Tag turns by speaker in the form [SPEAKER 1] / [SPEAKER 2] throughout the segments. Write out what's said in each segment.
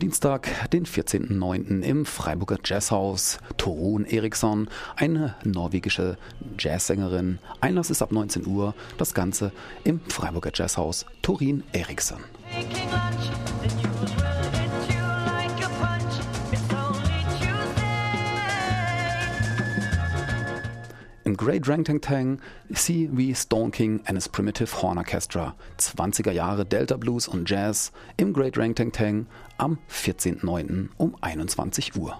[SPEAKER 1] Dienstag, den 14.09. im Freiburger Jazzhaus. Torun Eriksson, eine norwegische Jazzsängerin. Einlass ist ab 19 Uhr. Das Ganze im Freiburger Jazzhaus. Torin Eriksson. Im Great Drang Tang Tang wie Stone King and his Primitive Horn Orchestra. 20er Jahre Delta Blues und Jazz im Great Drang Tang Tang am 14.09. um 21 Uhr.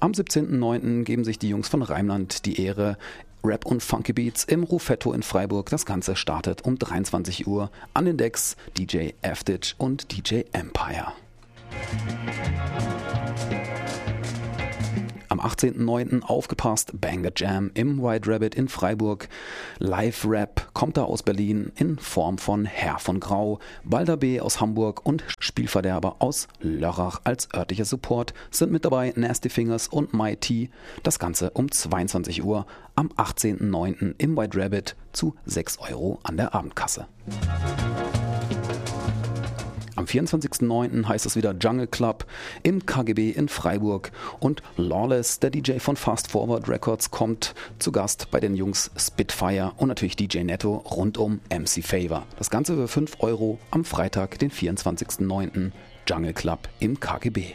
[SPEAKER 1] Am 17.09. geben sich die Jungs von Reimland die Ehre, Rap und Funky Beats im Ruffetto in Freiburg. Das Ganze startet um 23 Uhr an den Decks DJ F-Ditch und DJ Empire. Am 18.09. aufgepasst, Banger Jam im White Rabbit in Freiburg. Live Rap kommt da aus Berlin in Form von Herr von Grau, Balder B aus Hamburg und Spielverderber aus Lörrach als örtlicher Support sind mit dabei Nasty Fingers und T. Das Ganze um 22 Uhr am 18.09. im White Rabbit zu 6 Euro an der Abendkasse. Am 24.09. heißt es wieder Jungle Club im KGB in Freiburg und Lawless, der DJ von Fast Forward Records, kommt zu Gast bei den Jungs Spitfire und natürlich DJ Netto rund um MC Favor. Das Ganze für 5 Euro am Freitag, den 24.09. Jungle Club im KGB.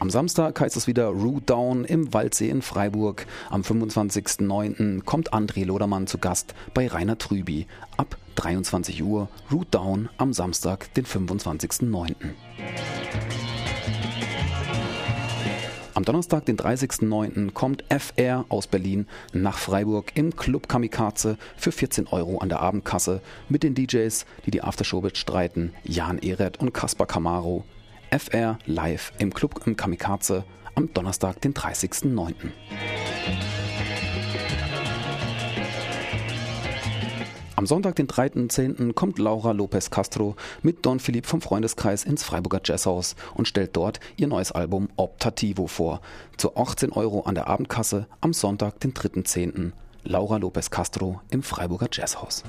[SPEAKER 1] Am Samstag heißt es wieder Root Down im Waldsee in Freiburg. Am 25.09. kommt André Lodermann zu Gast bei Rainer Trüby. Ab 23 Uhr Root Down am Samstag, den 25.09. Am Donnerstag, den 30.09., kommt FR aus Berlin nach Freiburg im Club Kamikaze für 14 Euro an der Abendkasse mit den DJs, die die Aftershow bestreiten, Jan Ehret und Kaspar Camaro. FR live im Club im Kamikaze am Donnerstag, den 30.09. Am Sonntag, den 3.10., kommt Laura Lopez Castro mit Don Philipp vom Freundeskreis ins Freiburger Jazzhaus und stellt dort ihr neues Album Optativo vor. Zu 18 Euro an der Abendkasse am Sonntag, den 3.10. Laura Lopez Castro im Freiburger Jazzhaus.